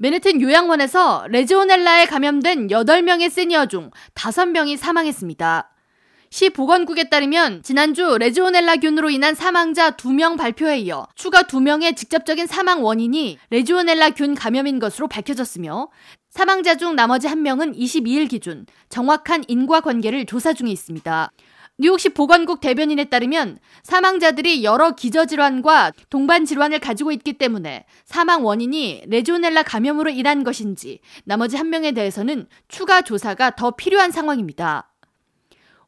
맨해튼 요양원에서 레지오넬라에 감염된 8명의 시니어 중 5명이 사망했습니다. 시 보건국에 따르면 지난주 레지오넬라균으로 인한 사망자 2명 발표에 이어 추가 2명의 직접적인 사망 원인이 레지오넬라균 감염인 것으로 밝혀졌으며 사망자 중 나머지 1명은 22일 기준 정확한 인과 관계를 조사 중에 있습니다. 뉴욕시 보건국 대변인에 따르면 사망자들이 여러 기저질환과 동반 질환을 가지고 있기 때문에 사망 원인이 레지오넬라 감염으로 인한 것인지 나머지 한 명에 대해서는 추가 조사가 더 필요한 상황입니다.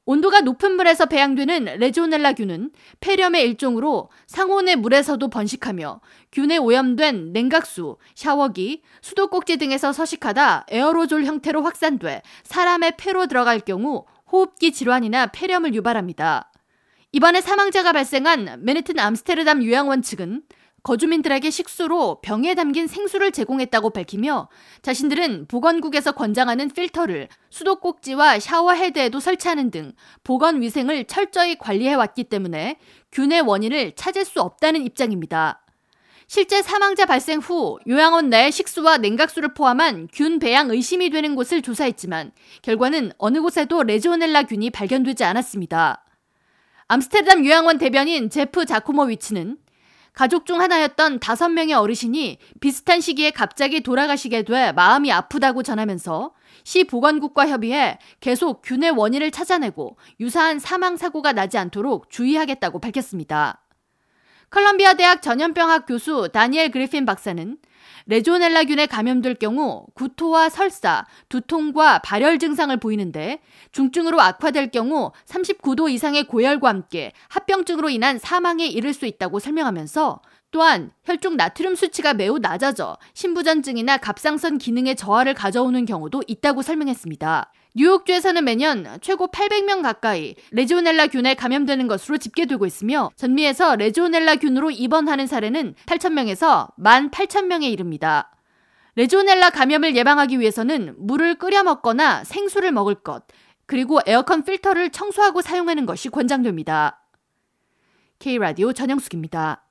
온도가 높은 물에서 배양되는 레지오넬라균은 폐렴의 일종으로 상온의 물에서도 번식하며 균에 오염된 냉각수, 샤워기, 수도꼭지 등에서 서식하다 에어로졸 형태로 확산돼 사람의 폐로 들어갈 경우 호흡기 질환이나 폐렴을 유발합니다. 이번에 사망자가 발생한 맨해튼 암스테르담 요양원 측은 거주민들에게 식수로 병에 담긴 생수를 제공했다고 밝히며 자신들은 보건국에서 권장하는 필터를 수도꼭지와 샤워 헤드에도 설치하는 등 보건 위생을 철저히 관리해 왔기 때문에 균의 원인을 찾을 수 없다는 입장입니다. 실제 사망자 발생 후 요양원 내 식수와 냉각수를 포함한 균 배양 의심이 되는 곳을 조사했지만 결과는 어느 곳에도 레지오넬라 균이 발견되지 않았습니다. 암스테르담 요양원 대변인 제프 자코모위츠는 가족 중 하나였던 다섯 명의 어르신이 비슷한 시기에 갑자기 돌아가시게 돼 마음이 아프다고 전하면서 시 보건국과 협의해 계속 균의 원인을 찾아내고 유사한 사망 사고가 나지 않도록 주의하겠다고 밝혔습니다. 컬럼비아 대학 전염병학 교수 다니엘 그리핀 박사는 레지오넬라균에 감염될 경우 구토와 설사, 두통과 발열 증상을 보이는데 중증으로 악화될 경우 39도 이상의 고열과 함께 합병증으로 인한 사망에 이를 수 있다고 설명하면서 또한 혈중 나트륨 수치가 매우 낮아져 신부전증이나 갑상선 기능의 저하를 가져오는 경우도 있다고 설명했습니다. 뉴욕주에서는 매년 최고 800명 가까이 레지오넬라균에 감염되는 것으로 집계되고 있으며 전미에서 레지오넬라균으로 입원하는 사례는 8,000명에서 18,000명에 이릅니다. 레지오넬라 감염을 예방하기 위해서는 물을 끓여 먹거나 생수를 먹을 것, 그리고 에어컨 필터를 청소하고 사용하는 것이 권장됩니다. K라디오 전영숙입니다.